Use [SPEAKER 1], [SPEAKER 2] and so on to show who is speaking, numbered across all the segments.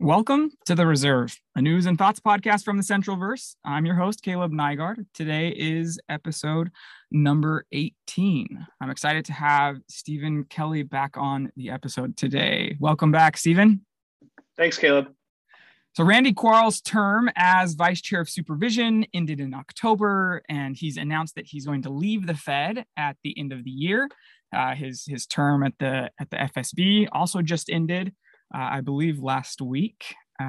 [SPEAKER 1] Welcome to The Reserve, a news and thoughts podcast from the Central Verse. I'm your host, Kaleb Nygaard. Today is episode number 18. I'm excited to have Steven Kelly back on the episode today. Welcome back, Steven.
[SPEAKER 2] Thanks, Kaleb.
[SPEAKER 1] So, Randy Quarles' term as vice chair of supervision ended in October, and he's announced that he's going to leave the Fed at the end of the year. Uh, his his term at the at the FSB also just ended I believe, last week. Uh,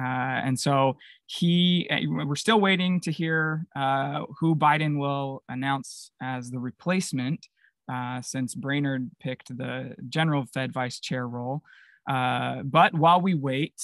[SPEAKER 1] and so he, uh, we're still waiting to hear uh, who Biden will announce as the replacement, uh, since Brainard picked the general Fed vice chair role. Uh, but while we wait,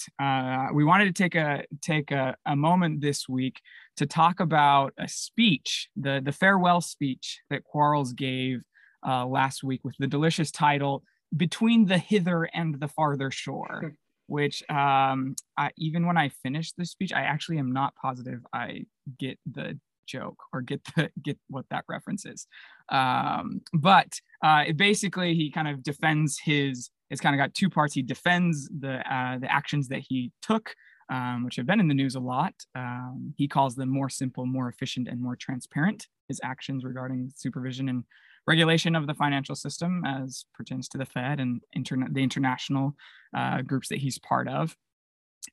[SPEAKER 1] we wanted to take a take a, a moment this week to talk about a speech, the the farewell speech that Quarles gave last week, with the delicious title "Between the Hither and the Farther Shore." Which um, I, even when I finish the speech, I actually am not positive I get the joke or get the get what that reference is. Um, but uh, basically he kind of defends his. It's kind of got two parts. He defends the uh, the actions that he took, um, which have been in the news a lot. Um, he calls them more simple, more efficient, and more transparent. His actions regarding supervision and regulation of the financial system as pertains to the Fed and internet the international uh, groups that he's part of.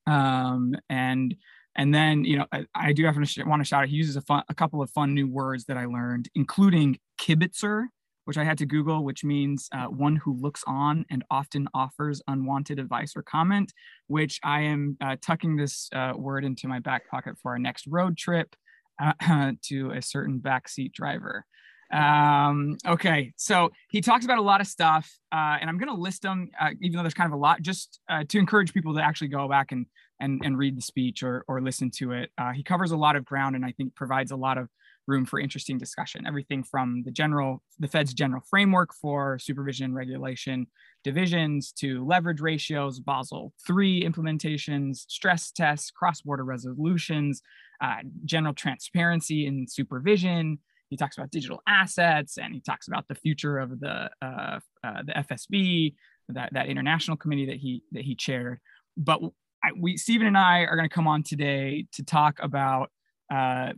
[SPEAKER 1] Um, and and then you know I, I do have to want to shout out. He uses a, fun, a couple of fun new words that I learned, including kibitzer, which I had to Google, which means uh, one who looks on and often offers unwanted advice or comment. Which I am uh, tucking this uh, word into my back pocket for our next road trip to a certain backseat driver. Um, okay, so he talks about a lot of stuff, uh, and I'm going to list them, uh, even though there's kind of a lot, just uh, to encourage people to actually go back and and and read the speech or or listen to it. Uh, he covers a lot of ground, and I think provides a lot of room for interesting discussion. Everything from the general, the Fed's general framework for supervision and regulation divisions to leverage ratios, Basel III implementations, stress tests, cross-border resolutions, uh, general transparency in supervision he talks about digital assets and he talks about the future of the uh, uh, the FSB, that that international committee that he that he chaired. But I, we Steven and I are going to come on today to talk about uh,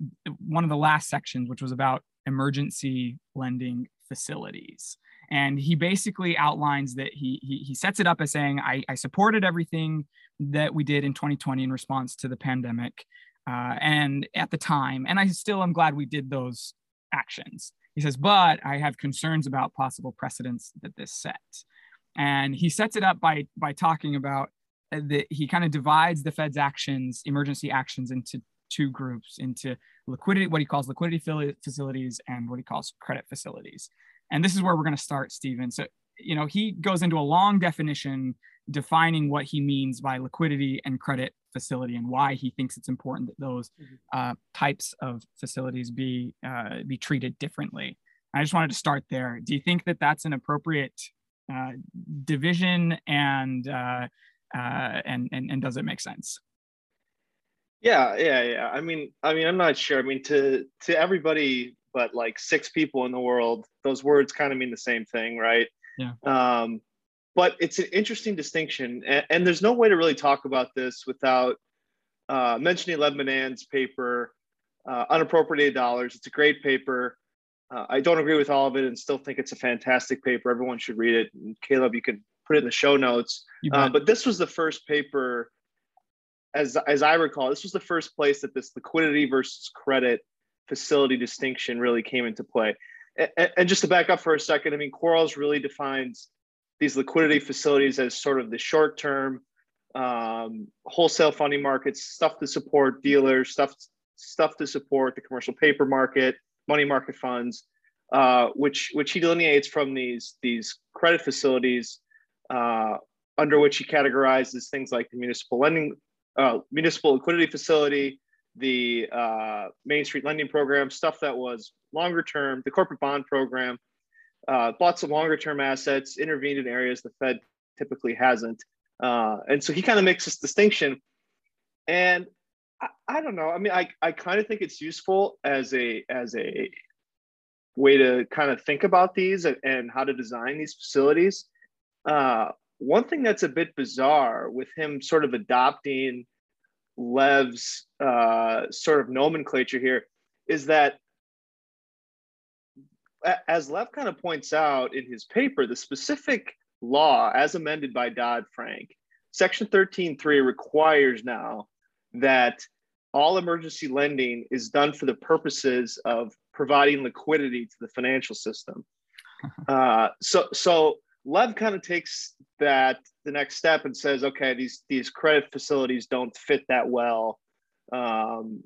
[SPEAKER 1] one of the last sections, which was about emergency lending facilities. And he basically outlines that he, he, he sets it up as saying, I, I supported everything that we did in 2020 in response to the pandemic. Uh, and at the time, and I still am glad we did those actions. He says, but I have concerns about possible precedents that this sets. And he sets it up by, by talking about uh, that he kind of divides the Fed's actions, emergency actions, into two groups into liquidity, what he calls liquidity facilities, and what he calls credit facilities. And this is where we're going to start, Steven. So, you know, he goes into a long definition defining what he means by liquidity and credit facility and why he thinks it's important that those mm-hmm. uh, types of facilities be uh, be treated differently. I just wanted to start there. Do you think that that's an appropriate uh, division and, uh, uh, and and and does it make sense?
[SPEAKER 2] Yeah, yeah, yeah. I mean, I mean, I'm not sure. I mean, to to everybody but like six people in the world, those words kind of mean the same thing, right?
[SPEAKER 1] Yeah.
[SPEAKER 2] Um, but it's an interesting distinction, and, and, there's no way to really talk about this without uh, mentioning Lev Menand's paper, uh, "Unappropriated Dollars." It's a great paper. Uh, I don't agree with all of it, and still think it's a fantastic paper. Everyone should read it. And Kaleb, you can put it in the show notes. Uh, but this was the first paper, as as I recall, this was the first place that this liquidity versus credit facility distinction really came into play. And, and just to back up for a second, I mean, Quarles really defines these liquidity facilities as sort of the short term um, wholesale funding markets, stuff to support dealers, stuff stuff to support the commercial paper market, money market funds, uh, which which he delineates from these these credit facilities, uh, under which he categorizes things like the municipal lending, uh, municipal liquidity facility, the uh, Main Street lending program, stuff that was longer term, the corporate bond program, uh, bought some longer term assets, intervened in areas the Fed typically hasn't. Uh, and so he kind of makes this distinction. And I, I don't know. I mean, I, I kind of think it's useful as a as a way to kind of think about these and, and how to design these facilities. Uh, one thing that's a bit bizarre with him sort of adopting Lev's uh, sort of nomenclature here is that, as Lev kind of points out in his paper, the specific law, as amended by Dodd Frank, Section 13.3 requires now that all emergency lending is done for the purposes of providing liquidity to the financial system. Uh, so, so Lev kind of takes that the next step and says, okay, these these credit facilities don't fit that well um,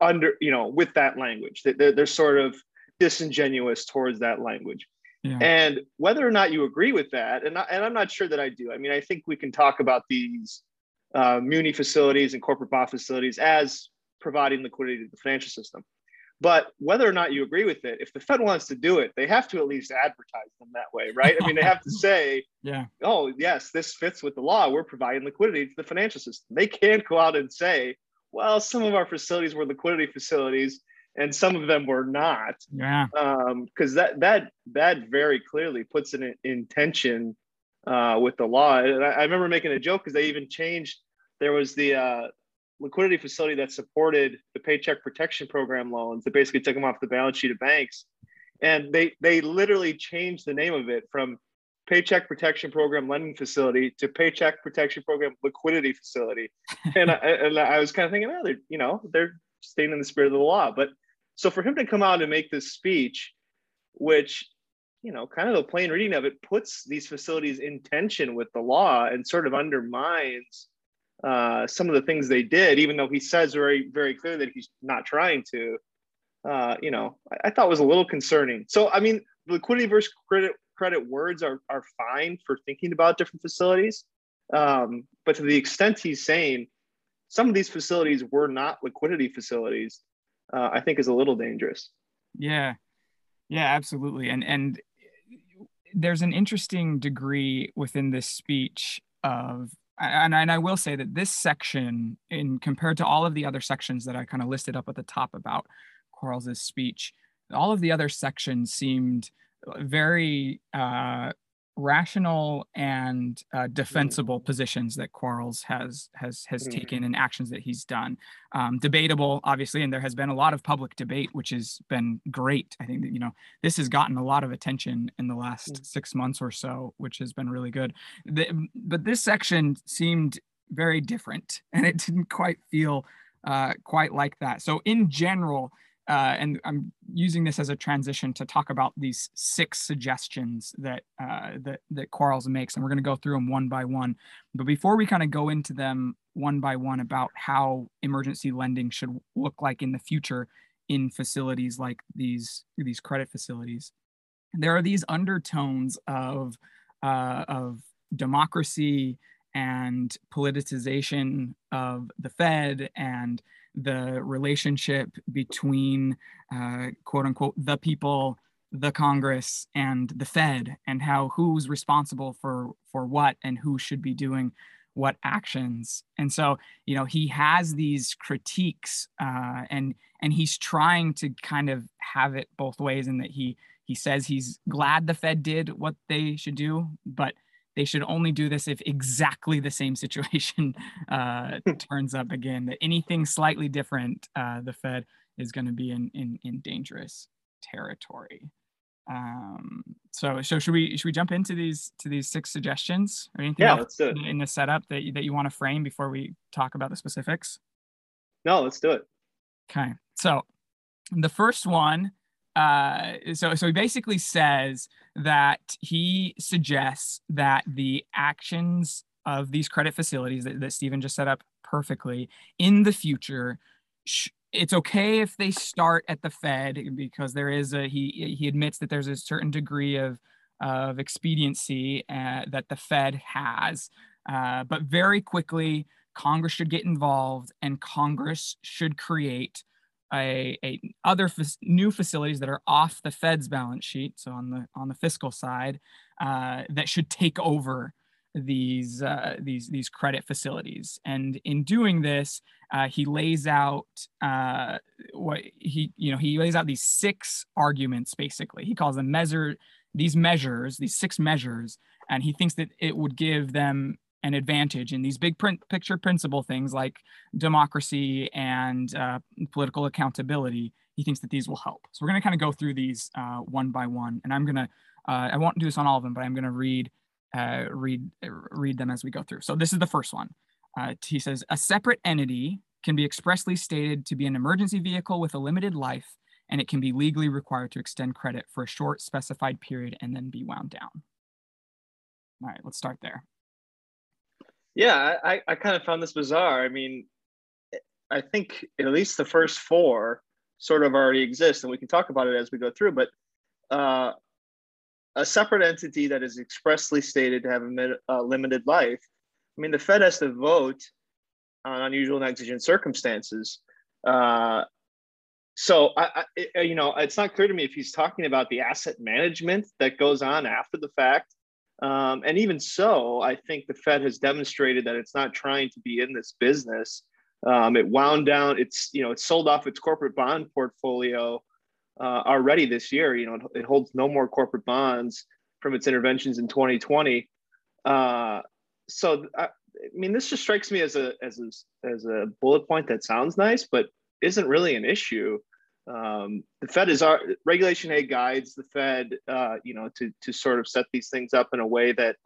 [SPEAKER 2] under you know with that language. They're, they're sort of disingenuous towards that language. Yeah. And whether or not you agree with that, and, I, and I'm not sure that I do. I mean, I think we can talk about these uh, muni facilities and corporate bond facilities as providing liquidity to the financial system. But whether or not you agree with it, if the Fed wants to do it, they have to at least advertise them that way, right? I mean, they have to say,
[SPEAKER 1] yeah,
[SPEAKER 2] oh, yes, this fits with the law. We're providing liquidity to the financial system. They can't go out and say, well, some of our facilities were liquidity facilities and some of them were not.
[SPEAKER 1] Yeah.
[SPEAKER 2] Because um, that that that very clearly puts an intention uh, with the law. And I, I remember making a joke because they even changed. There was the uh, liquidity facility that supported the Paycheck Protection Program loans that basically took them off the balance sheet of banks. And they they literally changed the name of it from Paycheck Protection Program lending facility to Paycheck Protection Program liquidity facility. And I, and I was kind of thinking, oh, they're you know they're staying in the spirit of the law. But so for him to come out and make this speech, which you know, kind of the plain reading of it puts these facilities in tension with the law and sort of undermines uh, some of the things they did, even though he says very, very clearly that he's not trying to. Uh, you know, I, I, thought was a little concerning. So, I mean, liquidity versus credit credit words are are fine for thinking about different facilities, um, but to the extent he's saying some of these facilities were not liquidity facilities, uh, I think is a little dangerous.
[SPEAKER 1] Yeah, yeah, absolutely, and and there's an interesting degree within this speech of and, and I will say that this section, in compared to all of the other sections that I kind of listed up at the top about Quarles's speech, all of the other sections seemed very uh, rational and uh, defensible mm-hmm. positions that Quarles has has has mm-hmm. taken and actions that he's done. Um, debatable, obviously, and there has been a lot of public debate, which has been great. I think that you know this has gotten a lot of attention in the last mm-hmm. six months or so, which has been really good. The, but this section seemed very different, and it didn't quite feel uh, quite like that. So in general uh, and I'm using this as a transition to talk about these six suggestions that uh, that that Quarles makes, and we're going to go through them one by one. But before we kind of go into them one by one about how emergency lending should look like in the future in facilities like these these credit facilities, there are these undertones of uh, of democracy and politicization of the Fed and the relationship between uh, quote unquote the people the congress and the fed and how who's responsible for for what and who should be doing what actions. And so you know he has these critiques uh, and and he's trying to kind of have it both ways in that he he says he's glad the fed did what they should do but they should only do this if exactly the same situation uh, turns up again. That anything slightly different, uh, the Fed is going to be in, in in dangerous territory. Um, so so should we should we jump into these to these six suggestions or anything
[SPEAKER 2] yeah,
[SPEAKER 1] else in the setup that you, that you want to frame before we talk about the specifics?
[SPEAKER 2] No, let's do it.
[SPEAKER 1] Okay, so the first one uh, so so he basically says that he suggests that the actions of these credit facilities that, that Steven just set up perfectly in the future sh- it's okay if they start at the Fed because there is a he he admits that there's a certain degree of of expediency uh, that the Fed has, uh, but very quickly Congress should get involved and Congress should create a, a other f- new facilities that are off the Fed's balance sheet, so on the on the fiscal side, uh, that should take over these uh, these these credit facilities. And in doing this, uh, he lays out uh, what he you know he lays out these six arguments basically. He calls them measure these measures these six measures and he thinks that it would give them an advantage in these big print picture principle things like democracy and uh, political accountability. He thinks that these will help. So we're going to kind of go through these uh, one by one, and I'm going to uh, I won't do this on all of them, but I'm going to read uh, read read them as we go through. So this is the first one. Uh, he says a separate entity can be expressly stated to be an emergency vehicle with a limited life, and it can be legally required to extend credit for a short specified period and then be wound down. All right, let's start there.
[SPEAKER 2] Yeah, I, I kind of found this bizarre. I mean, I think at least the first four sort of already exist, and we can talk about it as we go through. But uh, a separate entity that is expressly stated to have a, a limited life. I mean, the Fed has to vote on unusual and exigent circumstances. Uh, so, I, I, you know, it's not clear to me if he's talking about the asset management that goes on after the fact. Um, and even so, I think the Fed has demonstrated that it's not trying to be in this business. Um, it wound down. It's you know, it sold off its corporate bond portfolio uh, already this year. You know, it, holds no more corporate bonds from its interventions in 2020. Uh, so, I, I, mean, this just strikes me as a as a as a bullet point that sounds nice, but isn't really an issue. Um, the Fed is our regulation A guides the Fed, uh, you know, to to sort of set these things up in a way that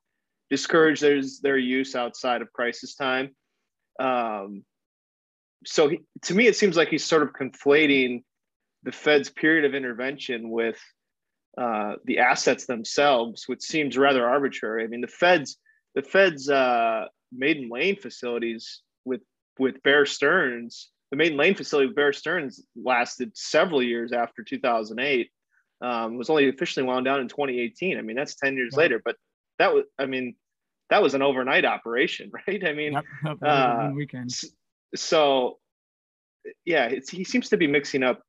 [SPEAKER 2] discourage their their use outside of crisis time. Um, so he, to me, it seems like he's sort of conflating the Fed's period of intervention with uh, the assets themselves, which seems rather arbitrary. I mean, the Fed's the Fed's uh, Maiden Lane facilities with with Bear Stearns, the Maiden Lane facility with Bear Stearns lasted several years after 2008. Um, was only officially wound down in 2018. I mean, that's 10 years later, but that was, I mean, that was an overnight operation, right? I mean, yep, yep, uh, weekend. So, yeah, he seems to be mixing up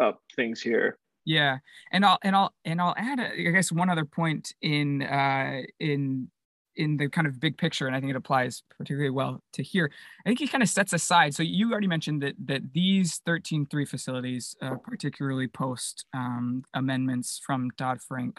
[SPEAKER 2] up things here.
[SPEAKER 1] Yeah, and I'll and I'll and I'll add, I guess, one other point in uh, in in the kind of big picture, and I think it applies particularly well to here. I think he kind of sets aside. So you already mentioned that that these 13.3 facilities, uh, particularly post um, amendments from Dodd Frank,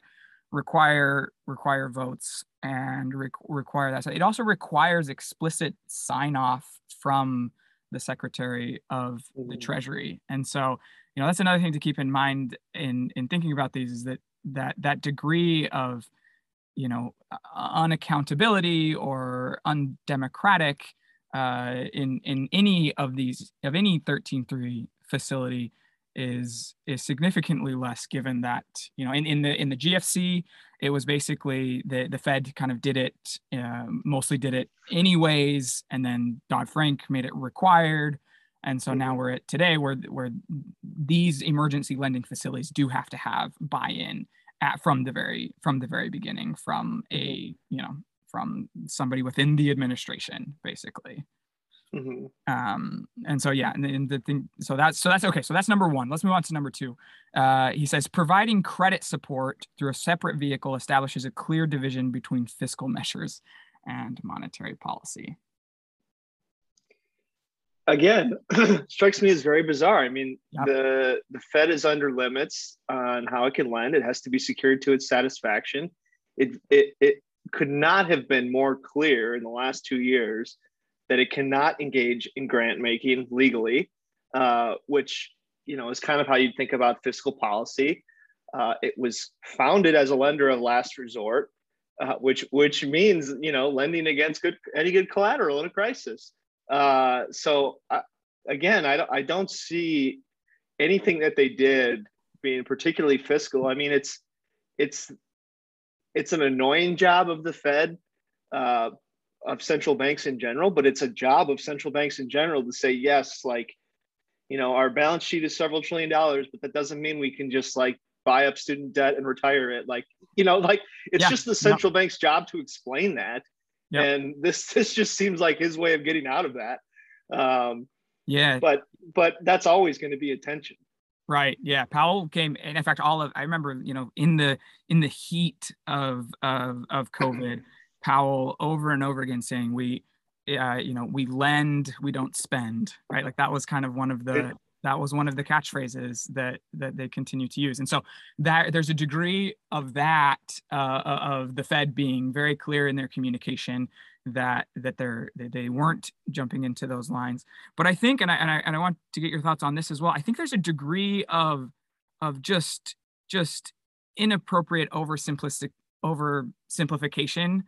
[SPEAKER 1] require require votes and re- require that. So it also requires explicit sign off from the Secretary of the mm-hmm. Treasury, and so you know that's another thing to keep in mind in in thinking about these is that that that degree of you know unaccountability or undemocratic uh, in in any of these of any 13.3 facility is is significantly less given that you know in, in the in the GFC it was basically the the Fed kind of did it uh, mostly did it anyways and then Dodd Frank made it required and so now mm-hmm. we're at today where where these emergency lending facilities do have to have buy-in at from the very from the very beginning from a mm-hmm. you know from somebody within the administration basically. Mm-hmm. Um, and so yeah, and, and, the thing, so that's so that's okay. So that's number one. Let's move on to number two. Uh, he says providing credit support through a separate vehicle establishes a clear division between fiscal measures and monetary policy
[SPEAKER 2] again strikes me as very bizarre. I mean, yep. the the Fed is under limits on how it can lend. It has to be secured to its satisfaction. It it it could not have been more clear in the last two years that it cannot engage in grant making legally, uh, which you know is kind of how you think about fiscal policy. Uh, it was founded as a lender of last resort, uh, which which means you know lending against good any good collateral in a crisis. Uh, so I, again, I don't, I don't see anything that they did being particularly fiscal. I mean, it's it's it's an annoying job of the Fed, uh, of central banks in general, but it's a job of central banks in general to say yes, like you know, our balance sheet is several trillion dollars, but that doesn't mean we can just like buy up student debt and retire it. Like you know, like it's yeah. just the central bank's job to explain that. Yep. And this this just seems like his way of getting out of that. Um,
[SPEAKER 1] yeah.
[SPEAKER 2] But but that's always going to be a tension.
[SPEAKER 1] Right. Yeah. Powell came, and in fact, all of I remember, you know, in the in the heat of of of COVID, Powell over and over again saying we, uh, you know, we lend, we don't spend. Right. Like that was kind of one of the that was one of the catchphrases that that they continue to use. And so that there's a degree of that uh, of the fed being very clear in their communication that that they're they weren't jumping into those lines. But i think and I, and I and i want to get your thoughts on this as well i think there's a degree of of just just inappropriate oversimplistic oversimplification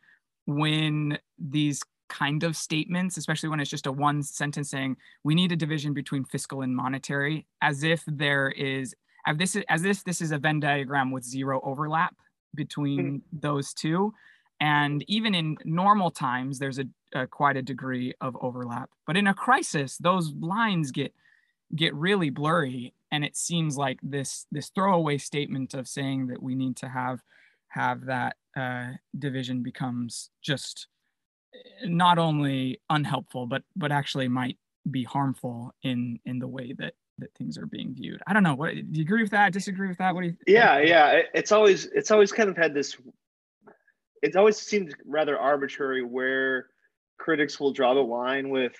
[SPEAKER 1] when these kind of statements, especially when it's just a one sentence saying we need a division between fiscal and monetary, as if there is as this is as this this is a Venn diagram with zero overlap between mm-hmm. those two. And even in normal times, there's a, a, quite a degree of overlap. But in a crisis, those lines get get really blurry, and it seems like this this throwaway statement of saying that we need to have have that uh, division becomes just not only unhelpful but but actually might be harmful in in the way that that things are being viewed. I don't know. What do you agree with that? Disagree with that? What do you
[SPEAKER 2] yeah yeah. It's always it's always kind of had this it's always seemed rather arbitrary where critics will draw the line with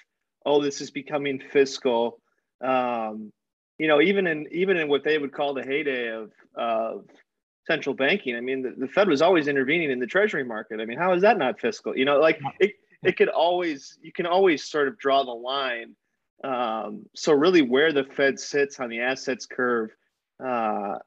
[SPEAKER 2] oh this is becoming fiscal. Um you know even in even in what they would call the heyday of of central banking. I mean, the, the, Fed was always intervening in the treasury market. I mean, how is that not fiscal? You know, like it, it could always, you can always sort of draw the line. Um, so really where the Fed sits on the assets curve, uh,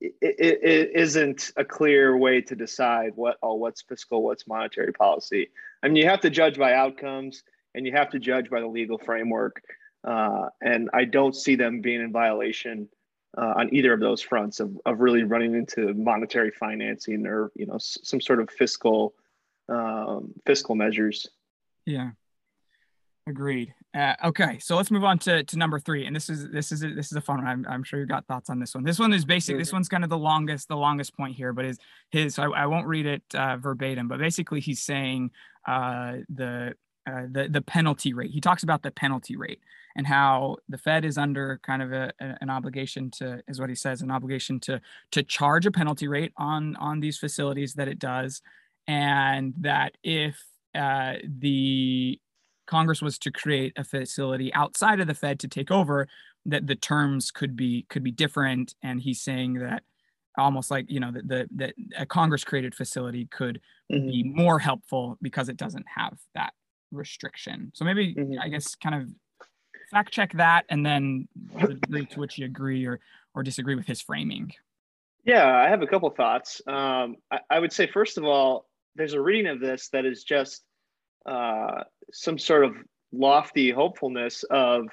[SPEAKER 2] it, it, it isn't a clear way to decide what, oh, what's fiscal, what's monetary policy. I mean, you have to judge by outcomes and you have to judge by the legal framework. Uh, and I don't see them being in violation uh, on either of those fronts of, of really running into monetary financing or you know s- some sort of fiscal um, fiscal measures.
[SPEAKER 1] Yeah, agreed. Uh, okay, so let's move on to, to number three, and this is this is a, this is a fun one. I'm, I'm sure you got thoughts on this one. This one is basic. Mm-hmm. This one's kind of the longest the longest point here, but is his. So I, I won't read it uh, verbatim, but basically he's saying uh, the uh, the the penalty rate. He talks about the penalty rate and how the Fed is under kind of a, a, an obligation to, is what he says, an obligation to to charge a penalty rate on on these facilities that it does, and that if uh, the Congress was to create a facility outside of the Fed to take over, that the terms could be could be different. And he's saying that almost like you know that the that a Congress created facility could mm-hmm. be more helpful because it doesn't have that restriction. So maybe mm-hmm. I guess kind of fact check that and then the degree to which you agree or or disagree with his framing.
[SPEAKER 2] Yeah, I have a couple thoughts. Um, I, I, would say first of all, there's a reading of this that is just uh, some sort of lofty hopefulness of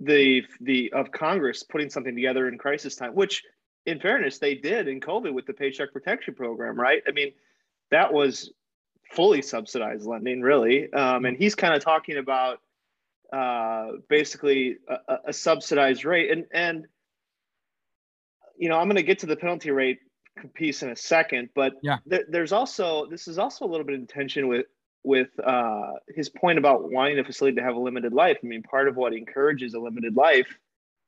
[SPEAKER 2] the the of Congress putting something together in crisis time, which in fairness they did in COVID with the Paycheck Protection Program, right? I mean, that was fully subsidized lending, really. Um, and he's kind of talking about uh, basically a, a, subsidized rate. And and you know, I'm going to get to the penalty rate piece in a second, but
[SPEAKER 1] yeah,
[SPEAKER 2] th- there's also this is also a little bit in tension with with uh, his point about wanting a facility to have a limited life. I mean, part of what encourages a limited life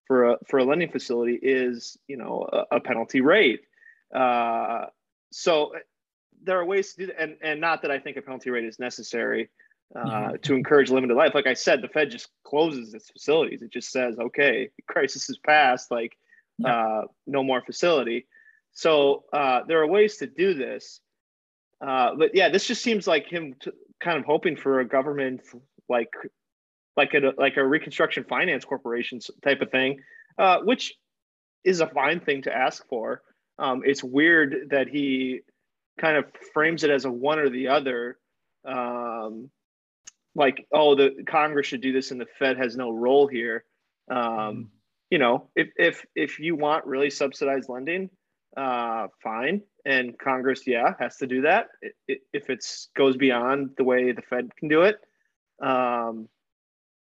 [SPEAKER 2] for a for a lending facility is you know a, a penalty rate. Uh, so there are ways to do that, and and not that I think a penalty rate is necessary uh, mm-hmm. to encourage limited life. Like I said, the Fed just closes its facilities. It just says, okay, crisis is past, like yeah. uh, no more facility. So uh, there are ways to do this. Uh, but yeah, this just seems like him t- kind of hoping for a government like like a like a reconstruction finance corporation type of thing, uh, which is a fine thing to ask for. Um, it's weird that he kind of frames it as a one or the other. Um, like, oh, the Congress should do this and the Fed has no role here. Um, mm. You know, if if if you want really subsidized lending, uh, fine, and Congress, yeah, has to do that. If it goes beyond the way the Fed can do it, um,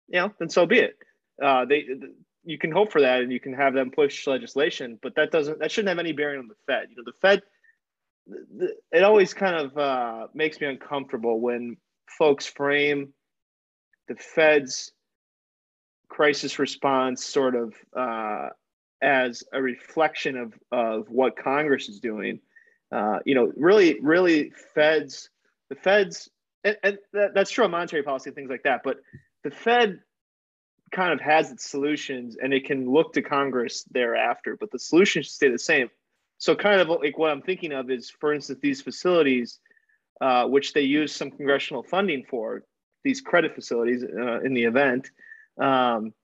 [SPEAKER 2] you know, then so be it. Uh, they you can hope for that and you can have them push legislation, but that doesn't that shouldn't have any bearing on the Fed. You know, the Fed it always kind of uh, makes me uncomfortable when folks frame the Fed's crisis response sort of uh, as a reflection of, of what Congress is doing. Uh, you know, really, really, Feds, the Feds, and, and that, that's true on monetary policy things like that, but the Fed kind of has its solutions and it can look to Congress thereafter, but the solutions should stay the same. So, kind of like what I'm thinking of is, for instance, these facilities, uh, which they use some congressional funding for, these credit facilities uh, in the event. Um,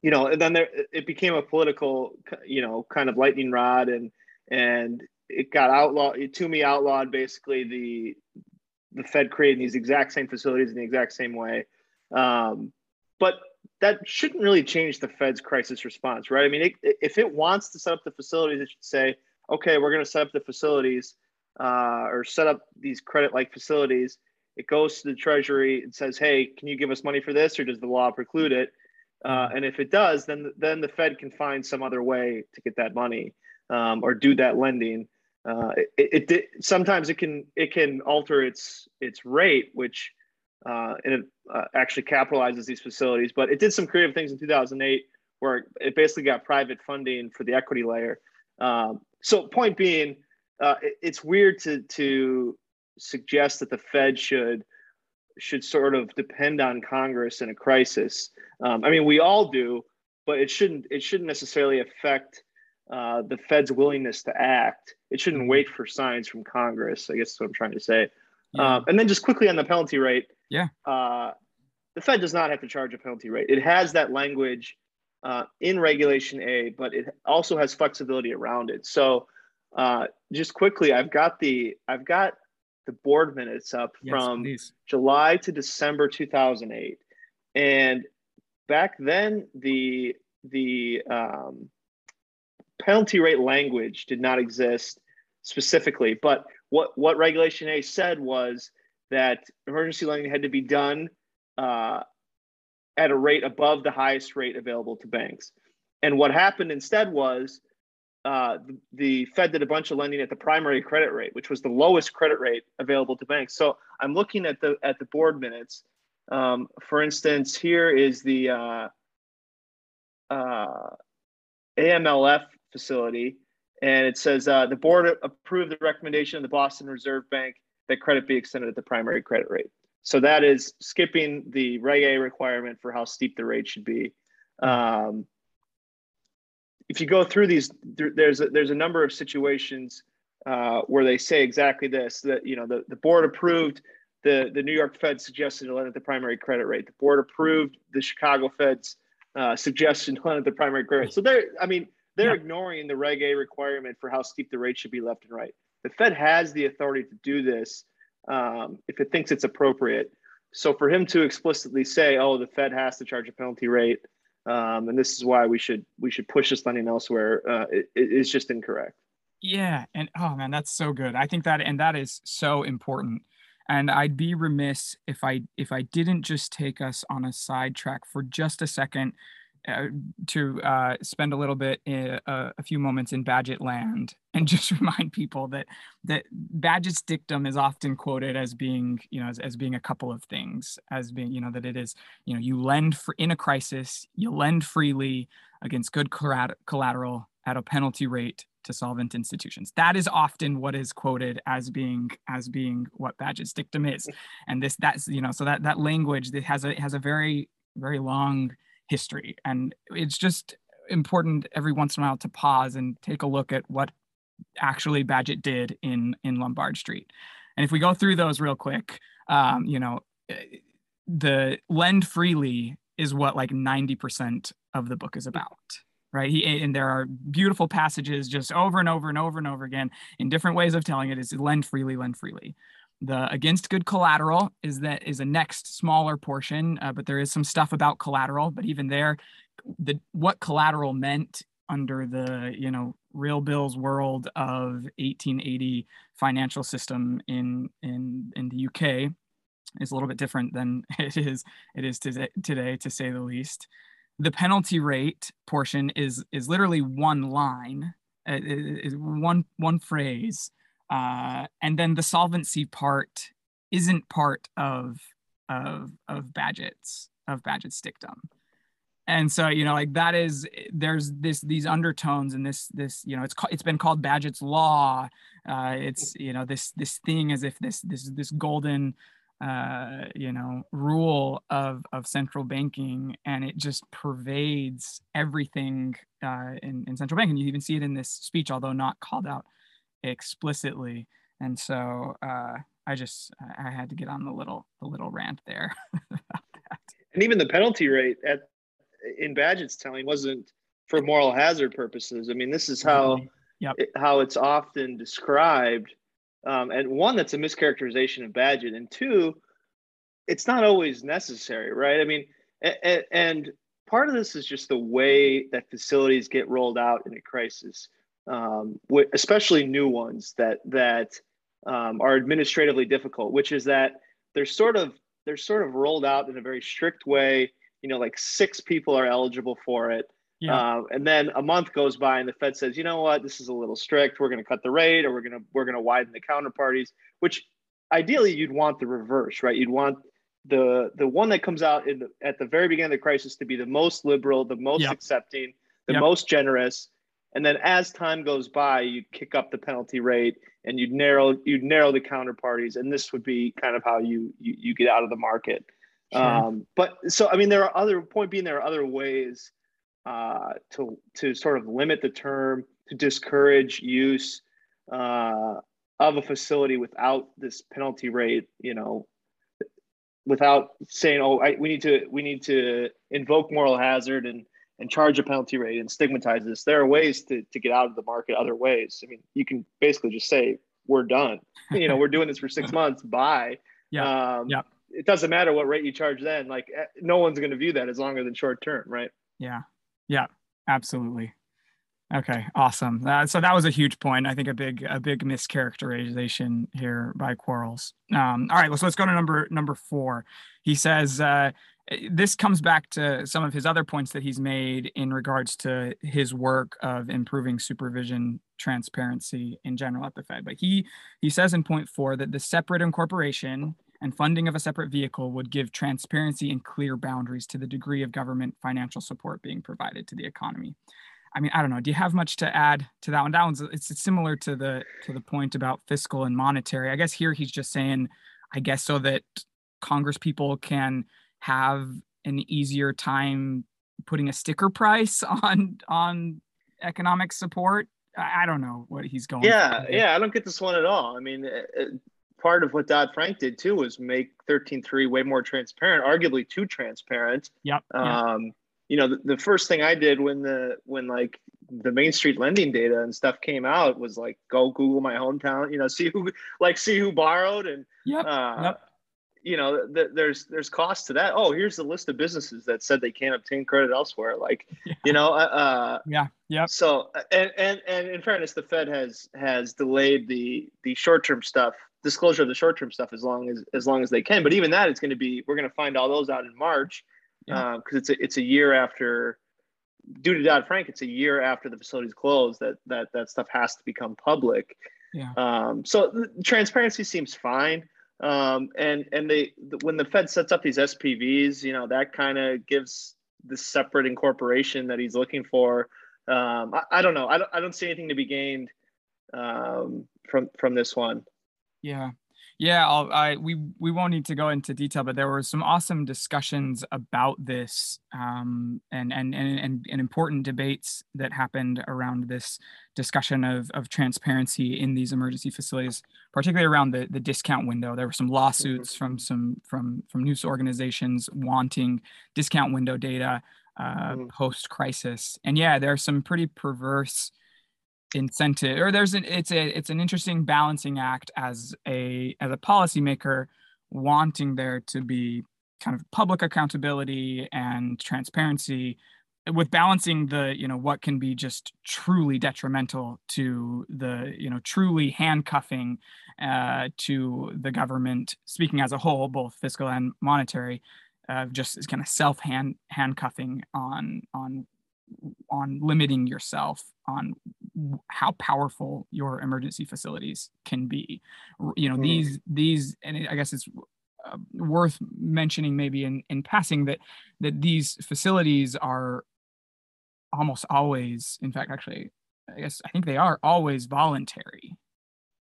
[SPEAKER 2] you know, and then there it became a political, you know, kind of lightning rod, and and it got outlawed. Toomey outlawed basically the the Fed creating these exact same facilities in the exact same way. Um, but that shouldn't really change the Fed's crisis response, right? I mean, it, if it wants to set up the facilities, it should say, okay, we're going to set up the facilities uh, or set up these credit-like facilities. It goes to the Treasury and says, hey, can you give us money for this, or does the law preclude it? Uh, and if it does, then then the Fed can find some other way to get that money um, or do that lending. Uh, it, it, sometimes it can it can alter its its rate, which uh, and it uh, actually capitalizes these facilities. But it did some creative things in 2008 where it basically got private funding for the equity layer. Um, so point being, uh, it, it's weird to to suggest that the Fed should should sort of depend on Congress in a crisis. Um, I mean, we all do, but it shouldn't it shouldn't necessarily affect uh, the Fed's willingness to act. It shouldn't mm-hmm. wait for signs from Congress. I guess that's what I'm trying to say. Yeah. Um, and then just quickly on the penalty rate.
[SPEAKER 1] Yeah.
[SPEAKER 2] Uh, the Fed does not have to charge a penalty rate. It has that language uh, in Regulation A, but it also has flexibility around it. So uh, just quickly, I've got the I've got the board minutes up yes, from please. July to December 2008, and back then the the um, penalty rate language did not exist specifically, but what what Regulation A said was that emergency lending had to be done uh, at a rate above the highest rate available to banks. And what happened instead was uh, the, the, Fed did a bunch of lending at the primary credit rate, which was the lowest credit rate available to banks. So I'm looking at the at the board minutes. Um, for instance, here is the uh, uh, AMLF facility, and it says uh, the board approved the recommendation of the Boston Reserve Bank that credit be extended at the primary credit rate. So that is skipping the Reg A requirement for how steep the rate should be. Um, if you go through these, there's a, there's a number of situations uh, where they say exactly this: that you know the, the board approved the the New York Fed suggested to lend at the primary credit rate. The board approved the Chicago Fed's uh, suggestion to lend at the primary credit. So they're, I mean, they're yeah. ignoring the Reg A requirement for how steep the rate should be left and right. The Fed has the authority to do this um, if it thinks it's appropriate. So for him to explicitly say, "Oh, the Fed has to charge a penalty rate," um, and this is why we should we should push this lending elsewhere, uh, it, just incorrect.
[SPEAKER 1] Yeah, and oh man, that's so good. I think that and that is so important. And I'd be remiss if I if I didn't just take us on a sidetrack for just a second uh, to uh, spend a little bit, in, uh, a few moments in Bagehot land, and just remind people that that Bagehot's dictum is often quoted as being, you know, as, as being a couple of things, as being, you know, that it is, you know, you lend for in a crisis, you lend freely against good collateral at a penalty rate to solvent institutions. That is often what is quoted as being as being what Bagehot's dictum is, and this that's you know so that that language that has a has a very very long history. And it's just important every once in a while to pause and take a look at what actually Bagehot did in in Lombard Street. And if we go through those real quick, um, you know, eh, the lend freely is what like 90% of the book is about right he and there are beautiful passages just over and over and over and over again in different ways of telling it is lend freely lend freely the against good collateral is that is a next smaller portion, uh, but there is some stuff about collateral. But even there, the what collateral meant under the you know real bills world of 1880 financial system in in in the UK is a little bit different than it is it is today, today to say the least. The penalty rate portion is is literally one line, uh, is one one phrase uh, and then the solvency part isn't part of of of Bagehot's of Bagehot's dictum. And so you know, like that is there's this these undertones and this this you know it's it's been called Bagehot's law. Uh, it's you know this this thing as if this this this golden uh, you know rule of of central banking and it just pervades everything uh, in, in central banking you even see it in this speech although not called out explicitly and so uh, i just i had to get on the little the little rant there
[SPEAKER 2] and even the penalty rate at in Bagehot's telling wasn't for moral hazard purposes. I mean, this is how
[SPEAKER 1] yep.
[SPEAKER 2] it, how it's often described. Um, and one, that's a mischaracterization of Bagehot, and two, it's not always necessary, right? I mean, and, and part of this is just the way that facilities get rolled out in a crisis, um, especially new ones that that um, are administratively difficult. Which is that they're sort of they're sort of rolled out in a very strict way. You know, like six people are eligible for it. Yeah. Uh, and then a month goes by, and the Fed says, "You know what? This is a little strict. We're going to cut the rate, or we're going to we're going to widen the counterparties." Which ideally you'd want the reverse, right? You'd want the the one that comes out in the, at the very beginning of the crisis to be the most liberal, the most yep. accepting, the yep. most generous, and then as time goes by, you'd kick up the penalty rate and you'd narrow you'd narrow the counterparties, and this would be kind of how you you, you get out of the market. Sure. Um, but so I mean, there are other point being there are other ways uh, to to sort of limit the term, to discourage use uh, of a facility without this penalty rate. You know, without saying, "Oh, I, we need to we need to invoke moral hazard and and charge a penalty rate and stigmatize this." There are ways to to get out of the market other ways. I mean, you can basically just say, "We're done." you know, we're doing this for six months. Bye.
[SPEAKER 1] Yeah. Um, yeah.
[SPEAKER 2] It doesn't matter what rate you charge then. Like, eh, no one's going to view that as longer than short term, right?
[SPEAKER 1] Yeah. Yeah, absolutely. Okay, awesome. Uh, so that was a huge point. I think a big a big mischaracterization here by Quarles. Um, all right, let's let's go to number number four. He says uh, Eh, this comes back to some of his other points that he's made in regards to his work of improving supervision transparency in general at the Fed. But he he says in point four that the separate incorporation and funding of a separate vehicle would give transparency and clear boundaries to the degree of government financial support being provided to the economy. I mean, I don't know. Do you have much to add to that one? That one's it's similar to the to the point about fiscal and monetary. I guess here he's just saying, I guess so that Congress people can have an easier time putting a sticker price on on economic support. I don't know what he's going.
[SPEAKER 2] Yeah, yeah, I don't get this one at all. I mean, part of what Dodd Frank did too was make 13.3 way more transparent, arguably too transparent.
[SPEAKER 1] Yep.
[SPEAKER 2] Um, you know, the, the, first thing I did when the when like the Main Street lending data and stuff came out was like go Google my hometown, you know, see who like see who borrowed and
[SPEAKER 1] yep. Uh, yep.
[SPEAKER 2] You know, th- there's there's cost to that. Oh, here's the list of businesses that said they can't obtain credit elsewhere. Like, yeah. you know, uh, uh
[SPEAKER 1] yeah, yeah.
[SPEAKER 2] So and and and in fairness, the Fed has has delayed the the short term stuff disclosure of the short term stuff as long as as long as they can. But even that, it's going to be we're going to find all those out in March because yeah. uh, it's a it's a year after due to Dodd Frank, it's a year after the facilities closed that that that stuff has to become public.
[SPEAKER 1] Yeah.
[SPEAKER 2] Um, so transparency seems fine. Um, and and they when the Fed sets up these SPVs, you know that kind of gives the separate incorporation that he's looking for. Um, I, I, don't know. I don't I don't see anything to be gained um, from from this one.
[SPEAKER 1] Yeah. Yeah, I'll, I we we won't need to go into detail, but there were some awesome discussions about this, um, and, and and and and important debates that happened around this discussion of of transparency in these emergency facilities, particularly around the the discount window. There were some lawsuits from some from from news organizations wanting discount window data uh, mm. post crisis, and yeah, there are some pretty perverse incentive or there's an it's a it's an interesting balancing act as a as a policymaker wanting there to be kind of public accountability and transparency with balancing the you know what can be just truly detrimental to the you know truly handcuffing uh, to the government speaking as a whole both fiscal and monetary uh, just is kind of self hand handcuffing on on on limiting yourself on how powerful your emergency facilities can be you know mm. these these and i guess it's uh, worth mentioning maybe in in passing that that these facilities are almost always in fact actually i guess i think they are always voluntary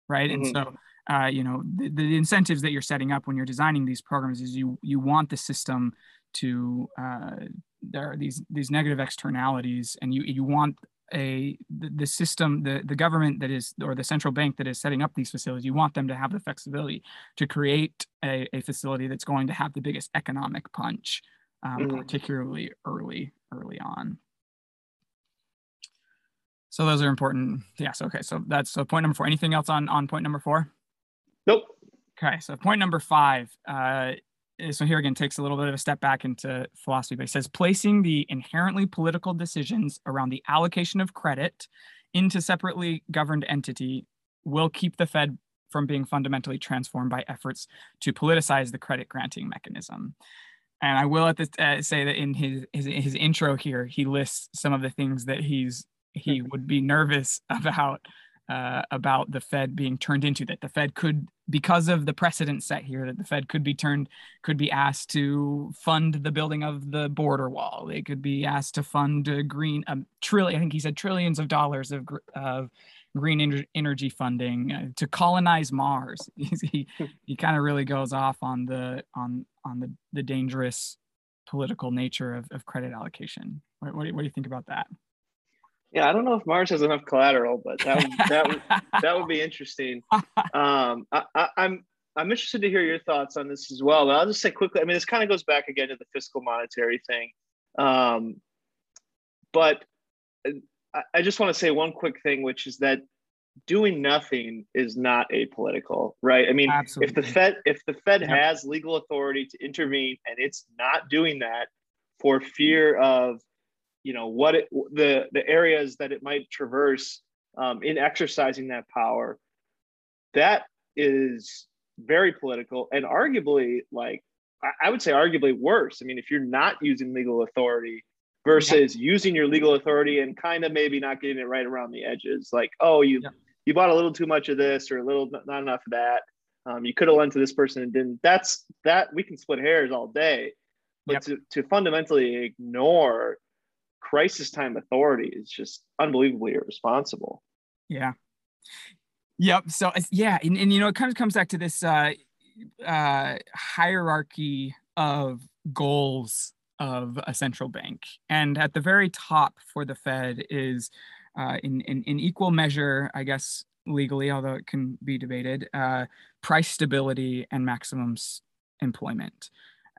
[SPEAKER 1] right mm-hmm. and so uh, you know the, the, incentives that you're setting up when you're designing these programs is you you want the system to uh, there are these these negative externalities and you you want a the, the, system the the government that is or the central bank that is setting up these facilities you want them to have the flexibility to create a, a facility that's going to have the biggest economic punch um, mm-hmm. particularly early early on. So those are important. Yes okay so that's so point number four. Anything else on on point number four?
[SPEAKER 2] Nope.
[SPEAKER 1] Okay so point number five uh so here again takes a little bit of a step back into philosophy, but he says placing the inherently political decisions around the allocation of credit into separately governed entity will keep the Fed from being fundamentally transformed by efforts to politicize the credit granting mechanism. And I will at this uh, say that in his, his his intro here, he lists some of the things that he's he would be nervous about uh, about the Fed being turned into that the Fed could, because of the precedent set here, that the Fed could be turned, could be asked to fund the building of the border wall. They could be asked to fund a green a trillion. I think he said trillions of dollars of of green energy funding uh, to colonize Mars. he he kind of really goes off on the on on the the dangerous political nature of, of credit allocation. What, what, do you, what do you think about that?
[SPEAKER 2] Yeah, I don't know if Mars has enough collateral, but that would, that would, that would be interesting. Um, I, I, I'm I'm interested to hear your thoughts on this as well. But I'll just say quickly. I mean, this kind of goes back again to the fiscal monetary thing, um, but I, I just want to say one quick thing, which is that doing nothing is not apolitical, right? I mean, Absolutely. if the Fed if the Fed yep. has legal authority to intervene and it's not doing that for fear of you know what it, the the areas that it might traverse um, in exercising that power that is very political and arguably like I, would say arguably worse i mean if you're not using legal authority versus yeah. using your legal authority and kind of maybe not getting it right around the edges like oh you yeah. you bought a little too much of this or a little not enough of that um, you could have lent to this person and didn't that's that we can split hairs all day but yep. to, to fundamentally ignore crisis time authority is just unbelievably irresponsible.
[SPEAKER 1] Yeah. Yep. So yeah, and, and you know, it kind of comes back to this uh, uh, hierarchy of goals of a central bank, and at the very top for the Fed is uh, in, in in equal measure, I guess legally, although it can be debated, uh, price stability and maximum employment,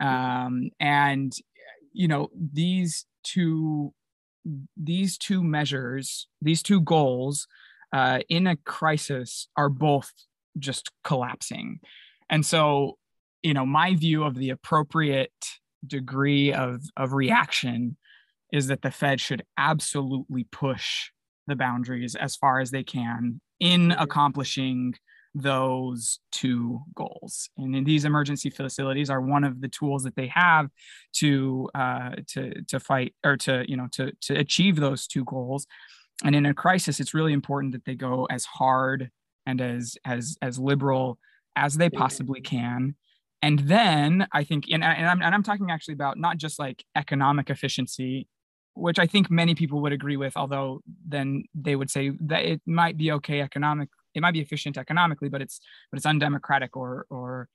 [SPEAKER 1] um, and you know these two these two measures, these two goals uh, in a crisis are both just collapsing. And so, you know, my view of the appropriate degree of, of reaction is that the Fed should absolutely push the boundaries as far as they can in accomplishing those two goals. And in these emergency facilities are one of the tools that they have to uh, to to fight or to you know to to achieve those two goals. And in a crisis, it's really important that they go as hard and as as as liberal as they possibly can. And then I think, and, and, I'm, and I'm talking actually about not just like economic efficiency which I think many people would agree with, although then they would say that it might be okay economic it might be efficient economically, but it's but it's undemocratic or or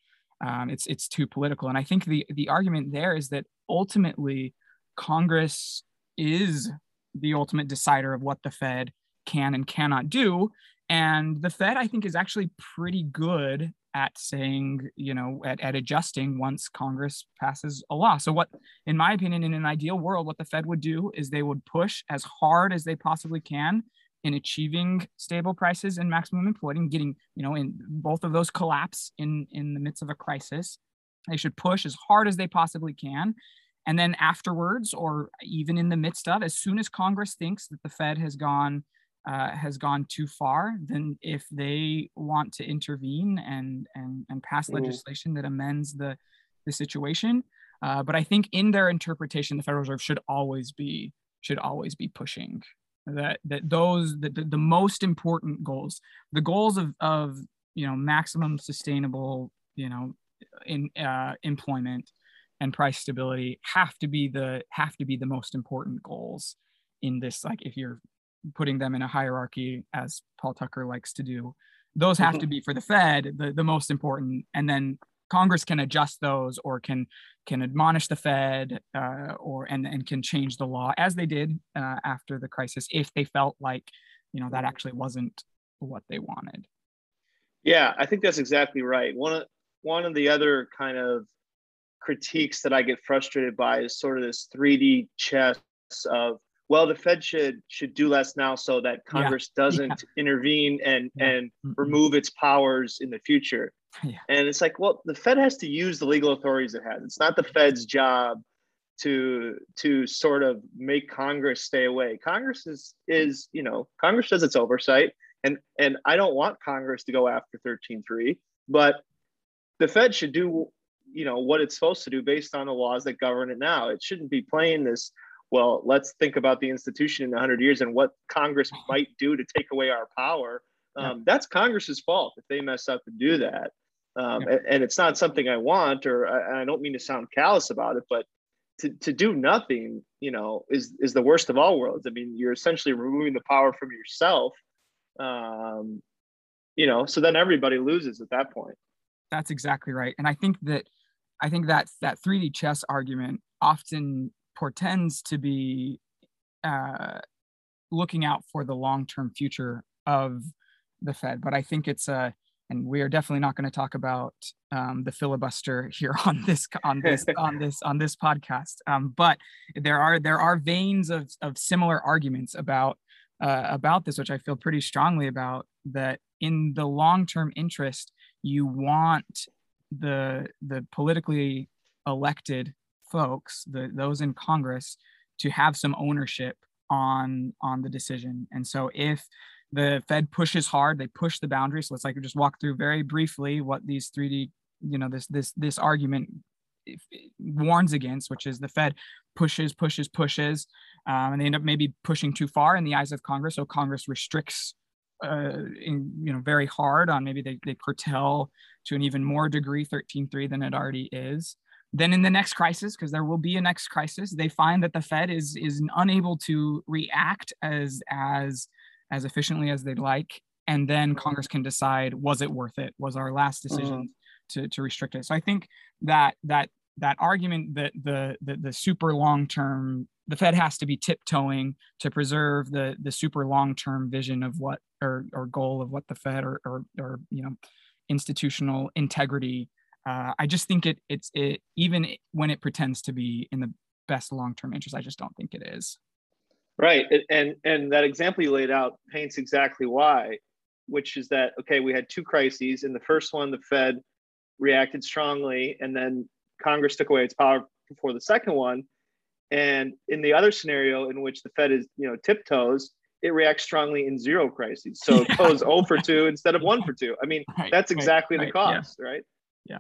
[SPEAKER 1] um, it's it's too political. And I think the the argument there is that ultimately Congress is the ultimate decider of what the Fed can and cannot do. And the Fed, I think, is actually pretty good at saying, you know, at, at adjusting once Congress passes a law. So, what, in my opinion, in an ideal world, what the Fed would do is they would push as hard as they possibly can in achieving stable prices and maximum employment and getting you know in both of those collapse in in the midst of a crisis they should push as hard as they possibly can and then afterwards or even in the midst of as soon as congress thinks that the fed has gone uh, has gone too far then if they want to intervene and and and pass mm-hmm. legislation that amends the the situation uh, but i think in their interpretation the federal reserve should always be should always be pushing that that those the, the most important goals the goals of of you know maximum sustainable you know in uh, employment and price stability have to be the have to be the most important goals in this like if you're putting them in a hierarchy as paul tucker likes to do those have mm-hmm. to be for the Fed the, the most important, and then Congress can adjust those or can can admonish the Fed uh, or and and can change the law as they did uh, after the crisis if they felt like you know that actually wasn't what they wanted.
[SPEAKER 2] Yeah, I think that's exactly right. One of one of the other kind of critiques that I get frustrated by is sort of this 3D chess of well the Fed should should do less now so that Congress yeah. doesn't yeah. intervene and yeah. and remove its powers in the future. And it's like, well, the Fed has to use the legal authorities it has. It's not the Fed's job to to sort of make Congress stay away. Congress is is you know Congress does its oversight, and and I don't want Congress to go after 13.3, but the Fed should do you know what it's supposed to do based on the laws that govern it now. It shouldn't be playing this. Well, let's think about the institution in 100 years and what Congress might do to take away our power. Um, that's Congress's fault if they mess up and do that. Um, and, and, it's not something I want, or I, I, don't mean to sound callous about it, but to, to do nothing, you know, is is the worst of all worlds. I mean, you're essentially removing the power from yourself. Um, you know, so then everybody loses at that point.
[SPEAKER 1] That's exactly right. And I think that I think that that 3D chess argument often portends to be uh, looking out for the long-term future of the Fed. But I think it's a and we are definitely not going to talk about um, the filibuster here on this on this on this on this podcast. Um, but there are there are veins of of similar arguments about uh, about this, which I feel pretty strongly about. That in the long term interest, you want the the politically elected folks, the those in Congress, to have some ownership on on the decision. And so if the Fed pushes hard. They push the boundaries. So let's like just walk through very briefly what these 3D, you know, this this this argument warns against, which is the Fed pushes, pushes, pushes, um, and they end up maybe pushing too far in the eyes of Congress. So Congress restricts, uh, in, you know, very hard on maybe they, they curtail to an even more degree 13.3 than it already is. Then in the next crisis, because there will be a next crisis, they find that the Fed is is unable to react as as as efficiently as they'd like and then mm-hmm. congress can decide was it worth it was our last decision mm-hmm. to, to restrict it so i think that that that argument that the the, the super long term the fed has to be tiptoeing to preserve the the super long term vision of what or, or goal of what the fed or, or, or you know institutional integrity uh, i just think it it's it even when it pretends to be in the best long term interest i just don't think it is
[SPEAKER 2] Right. And and that example you laid out paints exactly why, which is that okay, we had two crises. In the first one, the Fed reacted strongly, and then Congress took away its power before the second one. And in the other scenario, in which the Fed is, you know, tiptoes, it reacts strongly in zero crises. So it goes 0 for 2 instead of 1 for 2. I mean, right, that's exactly right, the cost,
[SPEAKER 1] yeah.
[SPEAKER 2] right?
[SPEAKER 1] Yeah.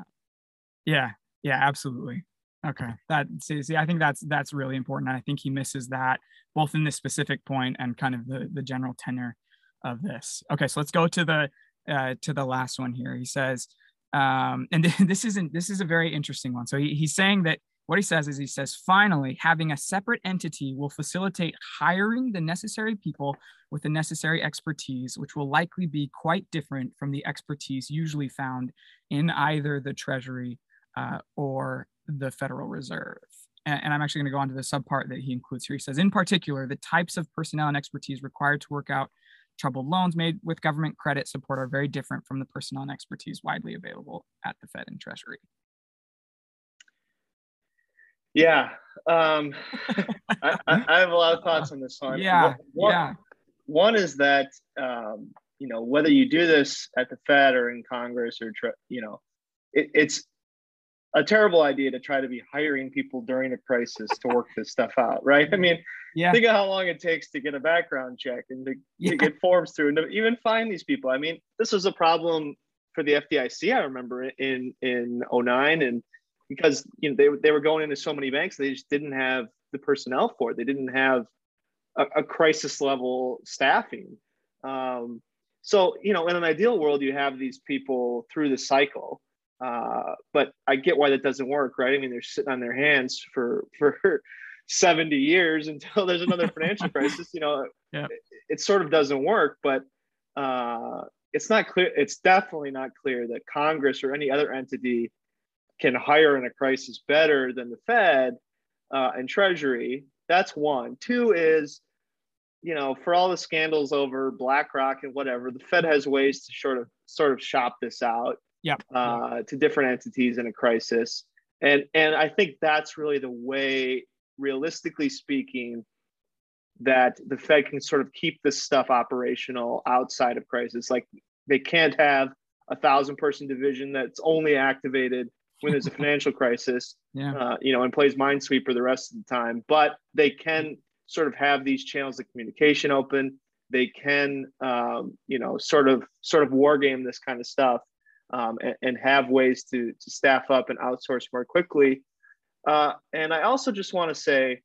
[SPEAKER 1] Yeah. Yeah, absolutely. Okay, that see, see, I think that's that's really important. I think he misses that both in this specific point and kind of the the general tenor of this. Okay, so let's go to the uh, to the last one here. He says, um, and this isn't this is a very interesting one. So he, he's saying that what he says is he says finally having a separate entity will facilitate hiring the necessary people with the necessary expertise, which will likely be quite different from the expertise usually found in either the Treasury uh, or the Federal Reserve. And, I'm actually going to go on to the subpart that he includes here. He says, in particular, the types of personnel and expertise required to work out troubled loans made with government credit support are very different from the personnel and expertise widely available at the Fed and Treasury.
[SPEAKER 2] Yeah, um, I, I, have a lot of thoughts on this one.
[SPEAKER 1] Yeah, one, yeah.
[SPEAKER 2] One is that um, you know whether you do this at the Fed or in Congress or you know, it, it's a terrible idea to try to be hiring people during a crisis to work this stuff out, right? I mean, yeah. think of how long it takes to get a background check and to, yeah. to get forms through and to even find these people. I mean, this was a problem for the FDIC, I remember in in 09 and because you know they, they were going into so many banks, they just didn't have the personnel for it. They didn't have a, a crisis level staffing. Um, so, you know, in an ideal world, you have these people through the cycle uh, but I get why that doesn't work, right? I mean, they're sitting on their hands for for 70 years until there's another financial crisis. You know, yeah. it, it, sort of doesn't work. But uh, it's not clear. It's definitely not clear that Congress or any other entity can hire in a crisis better than the Fed uh, and Treasury. That's one. Two is, you know, for all the scandals over BlackRock and whatever, the Fed has ways to sort of sort of shop this out
[SPEAKER 1] yep.
[SPEAKER 2] uh, to different entities in a crisis. And and I think that's really the way, realistically speaking, that the Fed can sort of keep this stuff operational outside of crisis. Like they can't have a thousand person division that's only activated when there's a financial crisis,
[SPEAKER 1] yeah.
[SPEAKER 2] uh, you know, and plays Minesweeper the rest of the time. But they can sort of have these channels of communication open. They can, um, you know, sort of sort of war game this kind of stuff, um, and, and, have ways to to staff up and outsource more quickly. Uh, and I also just want to say,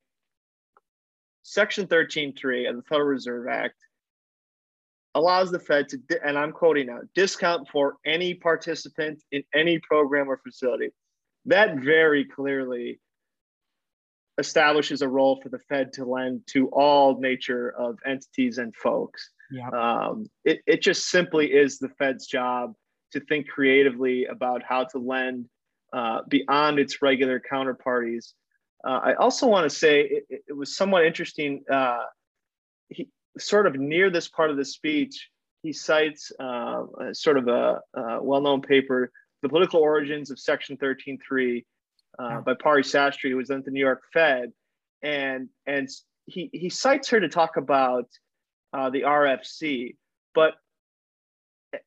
[SPEAKER 2] Section 13.3 of the Federal Reserve Act allows the Fed to, and I'm quoting now, discount for any participant in any program or facility. That very clearly establishes a role for the Fed to lend to all nature of entities and folks.
[SPEAKER 1] Yeah.
[SPEAKER 2] Um, it, it just simply is the Fed's job to think creatively about how to lend uh, beyond its regular counterparties. Uh, I also want to say it, it, was somewhat interesting. Uh, he, sort of near this part of the speech, he cites uh, sort of a, a, well-known paper, "The Political Origins of Section 13.3" uh, by Pari Sastry, who was then at the New York Fed, and and he he cites her to talk about uh, the RFC, but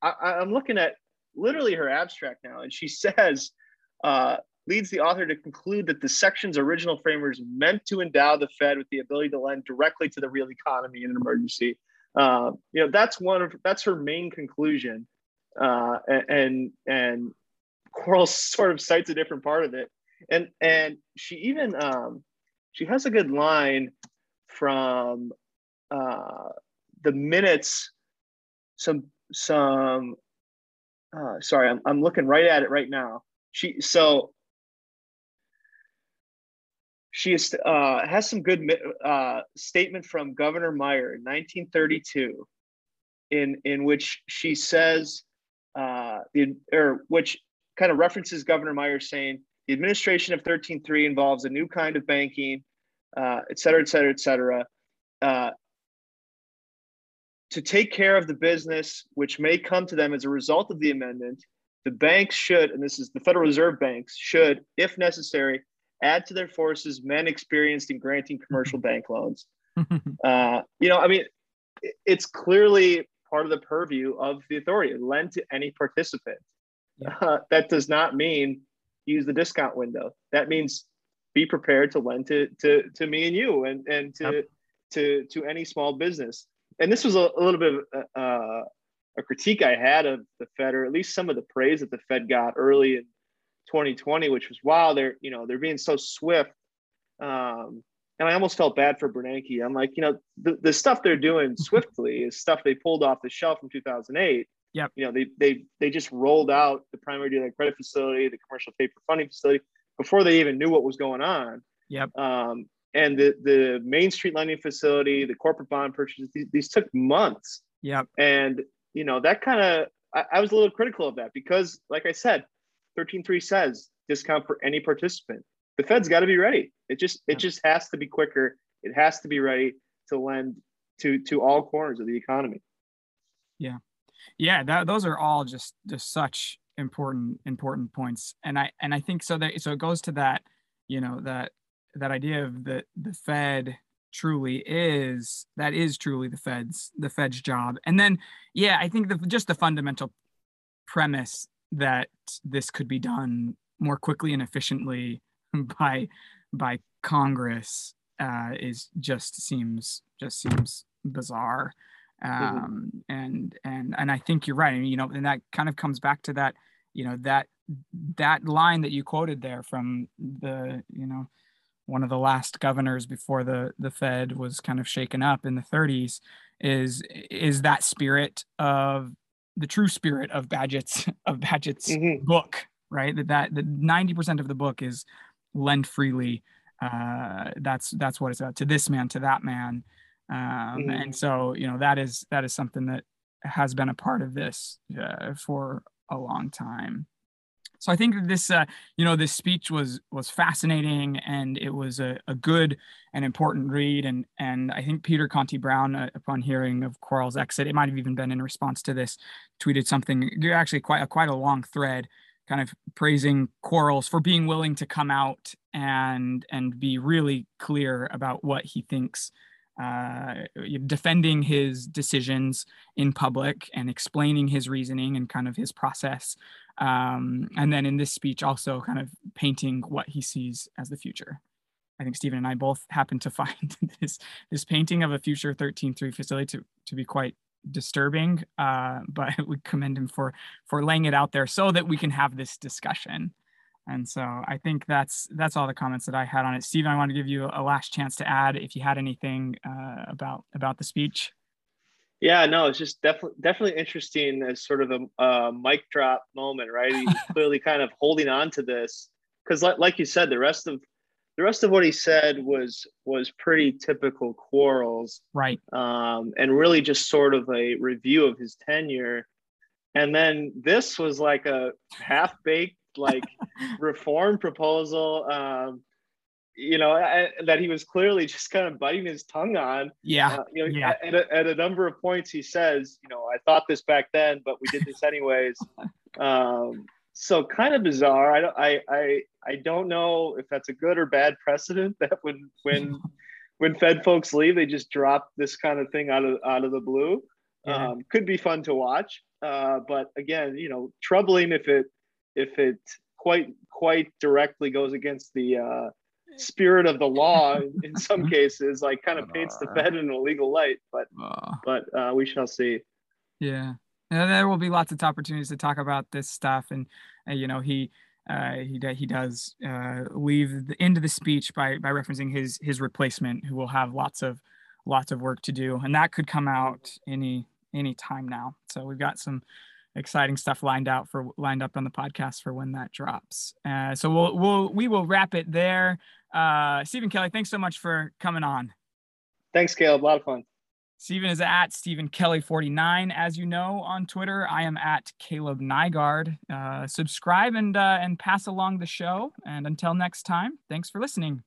[SPEAKER 2] I, am looking at literally her abstract now, and she says. Uh, leads the author to conclude that the section's original framers meant to endow the Fed with the ability to lend directly to the real economy in an emergency. Uh, you know, that's one of that's her main conclusion, uh, and and Quarles sort of cites a different part of it, and and she even um, she has a good line from uh, the minutes. Some some uh, sorry, I'm I'm looking right at it right now. She so she is, uh, has some good uh, statement from Governor Meyer in 1932, in in which she says, uh, or which kind of references Governor Meyer saying the administration of 13.3 involves a new kind of banking, uh, et cetera, et cetera, et cetera. To take care of the business which may come to them as a result of the amendment, the banks should, and this is the Federal Reserve banks, should, if necessary, add to their forces men experienced in granting commercial bank loans. Uh, you know, I mean, it's clearly part of the purview of the authority lend to any participant. Yeah. Uh, that does not mean use the discount window. That means be prepared to lend to to, to me and you and and to yep. to to any small business. And this was a, a little bit of uh, a critique I had of the Fed, or at least some of the praise that the Fed got early in 2020, which was wow, they're you know they're being so swift. Um, and I almost felt bad for Bernanke. I'm like, you know, the, the stuff they're doing swiftly is stuff they pulled off the shelf in 2008.
[SPEAKER 1] Yep.
[SPEAKER 2] You know, they they they just rolled out the primary dealer credit facility, the commercial paper funding facility before they even knew what was going on.
[SPEAKER 1] Yep.
[SPEAKER 2] Um, and the the Main Street lending facility, the corporate bond purchases, these, these took months.
[SPEAKER 1] Yeah,
[SPEAKER 2] And you know that kind of I, I was a little critical of that because, like I said, 13.3 says discount for any participant. The Fed's got to be ready. It just it just has to be quicker. It has to be ready to lend to to all corners of the economy.
[SPEAKER 1] Yeah, yeah. That, those are all just just such important important points, and I and I think so that so it goes to that you know that that idea of the the Fed truly is that is truly the Fed's the Fed's job, and then yeah, I think the just the fundamental premise that this could be done more quickly and efficiently by by Congress uh, is just seems just seems bizarre. Mm-hmm. Um, mm-hmm. and and and I think you're right. I mean, you know, and that kind of comes back to that, you know, that that line that you quoted there from the, you know, one of the last governors before the the Fed was kind of shaken up in the 30s is is that spirit of the true spirit of Bagehot's of Bagehot's mm-hmm. book, right? That that the ninety percent of the book is lend freely. Uh, that's that's what it's about to this man, to that man, um, mm-hmm. and so you know that is that is something that has been a part of this uh, for a long time. So I think that this, uh, you know, this speech was was fascinating, and it was a, a good and important read. And and I think Peter Conti Brown, uh, upon hearing of Quarles' exit, it might have even been in response to this, tweeted something actually quite a quite a long thread, kind of praising Quarles for being willing to come out and and be really clear about what he thinks uh, defending his decisions in public and explaining his reasoning and kind of his process. Um, and then in this speech, also kind of painting what he sees as the future. I think Steven and I both happen to find this this painting of a future 13-3 facility to, to be quite disturbing, uh, but we commend him for for laying it out there so that we can have this discussion. And so I think that's that's all the comments that I had on it. Steven, I want to give you a last chance to add if you had anything uh, about about the speech.
[SPEAKER 2] Yeah, no, it's just definitely definitely interesting as sort of a, mic drop moment, right? He's clearly kind of holding on to this because, like, like you said, the rest of the rest of what he said was was pretty typical Quarles,
[SPEAKER 1] right?
[SPEAKER 2] Um, and really just sort of a review of his tenure. And then this was like a half baked like reform proposal um, you know I, that he was clearly just kind of biting his tongue on.
[SPEAKER 1] Yeah.
[SPEAKER 2] Uh, you know
[SPEAKER 1] yeah.
[SPEAKER 2] At, a, at a number of points he says you know i thought this back then but we did this anyways. Um, so kind of bizarre. I don't I, I i don't know if that's a good or bad precedent that when when when fed folks leave they just drop this kind of thing out of out of the blue. Yeah. um, could be fun to watch. Uh, but again you know troubling if it if it quite quite directly goes against the uh, spirit of the law in some cases, like kind of paints the Fed in a legal light. But but uh, we shall see.
[SPEAKER 1] Yeah. And there will be lots of opportunities to talk about this stuff, and uh, you know he uh, he he does uh, leave the end of the speech by by referencing his his replacement, who will have lots of lots of work to do, and that could come out any any time now. So we've got some exciting stuff lined out for lined up on the podcast for when that drops. Uh, so we'll we'll we will wrap it there. Uh, Steven Kelly, thanks so much for coming on.
[SPEAKER 2] Thanks, Kaleb. A lot of fun.
[SPEAKER 1] Steven is at Steven Kelly 49, as you know, on Twitter. I am at Kaleb Nygaard. Uh, subscribe and uh, and pass along the show. And until next time, thanks for listening.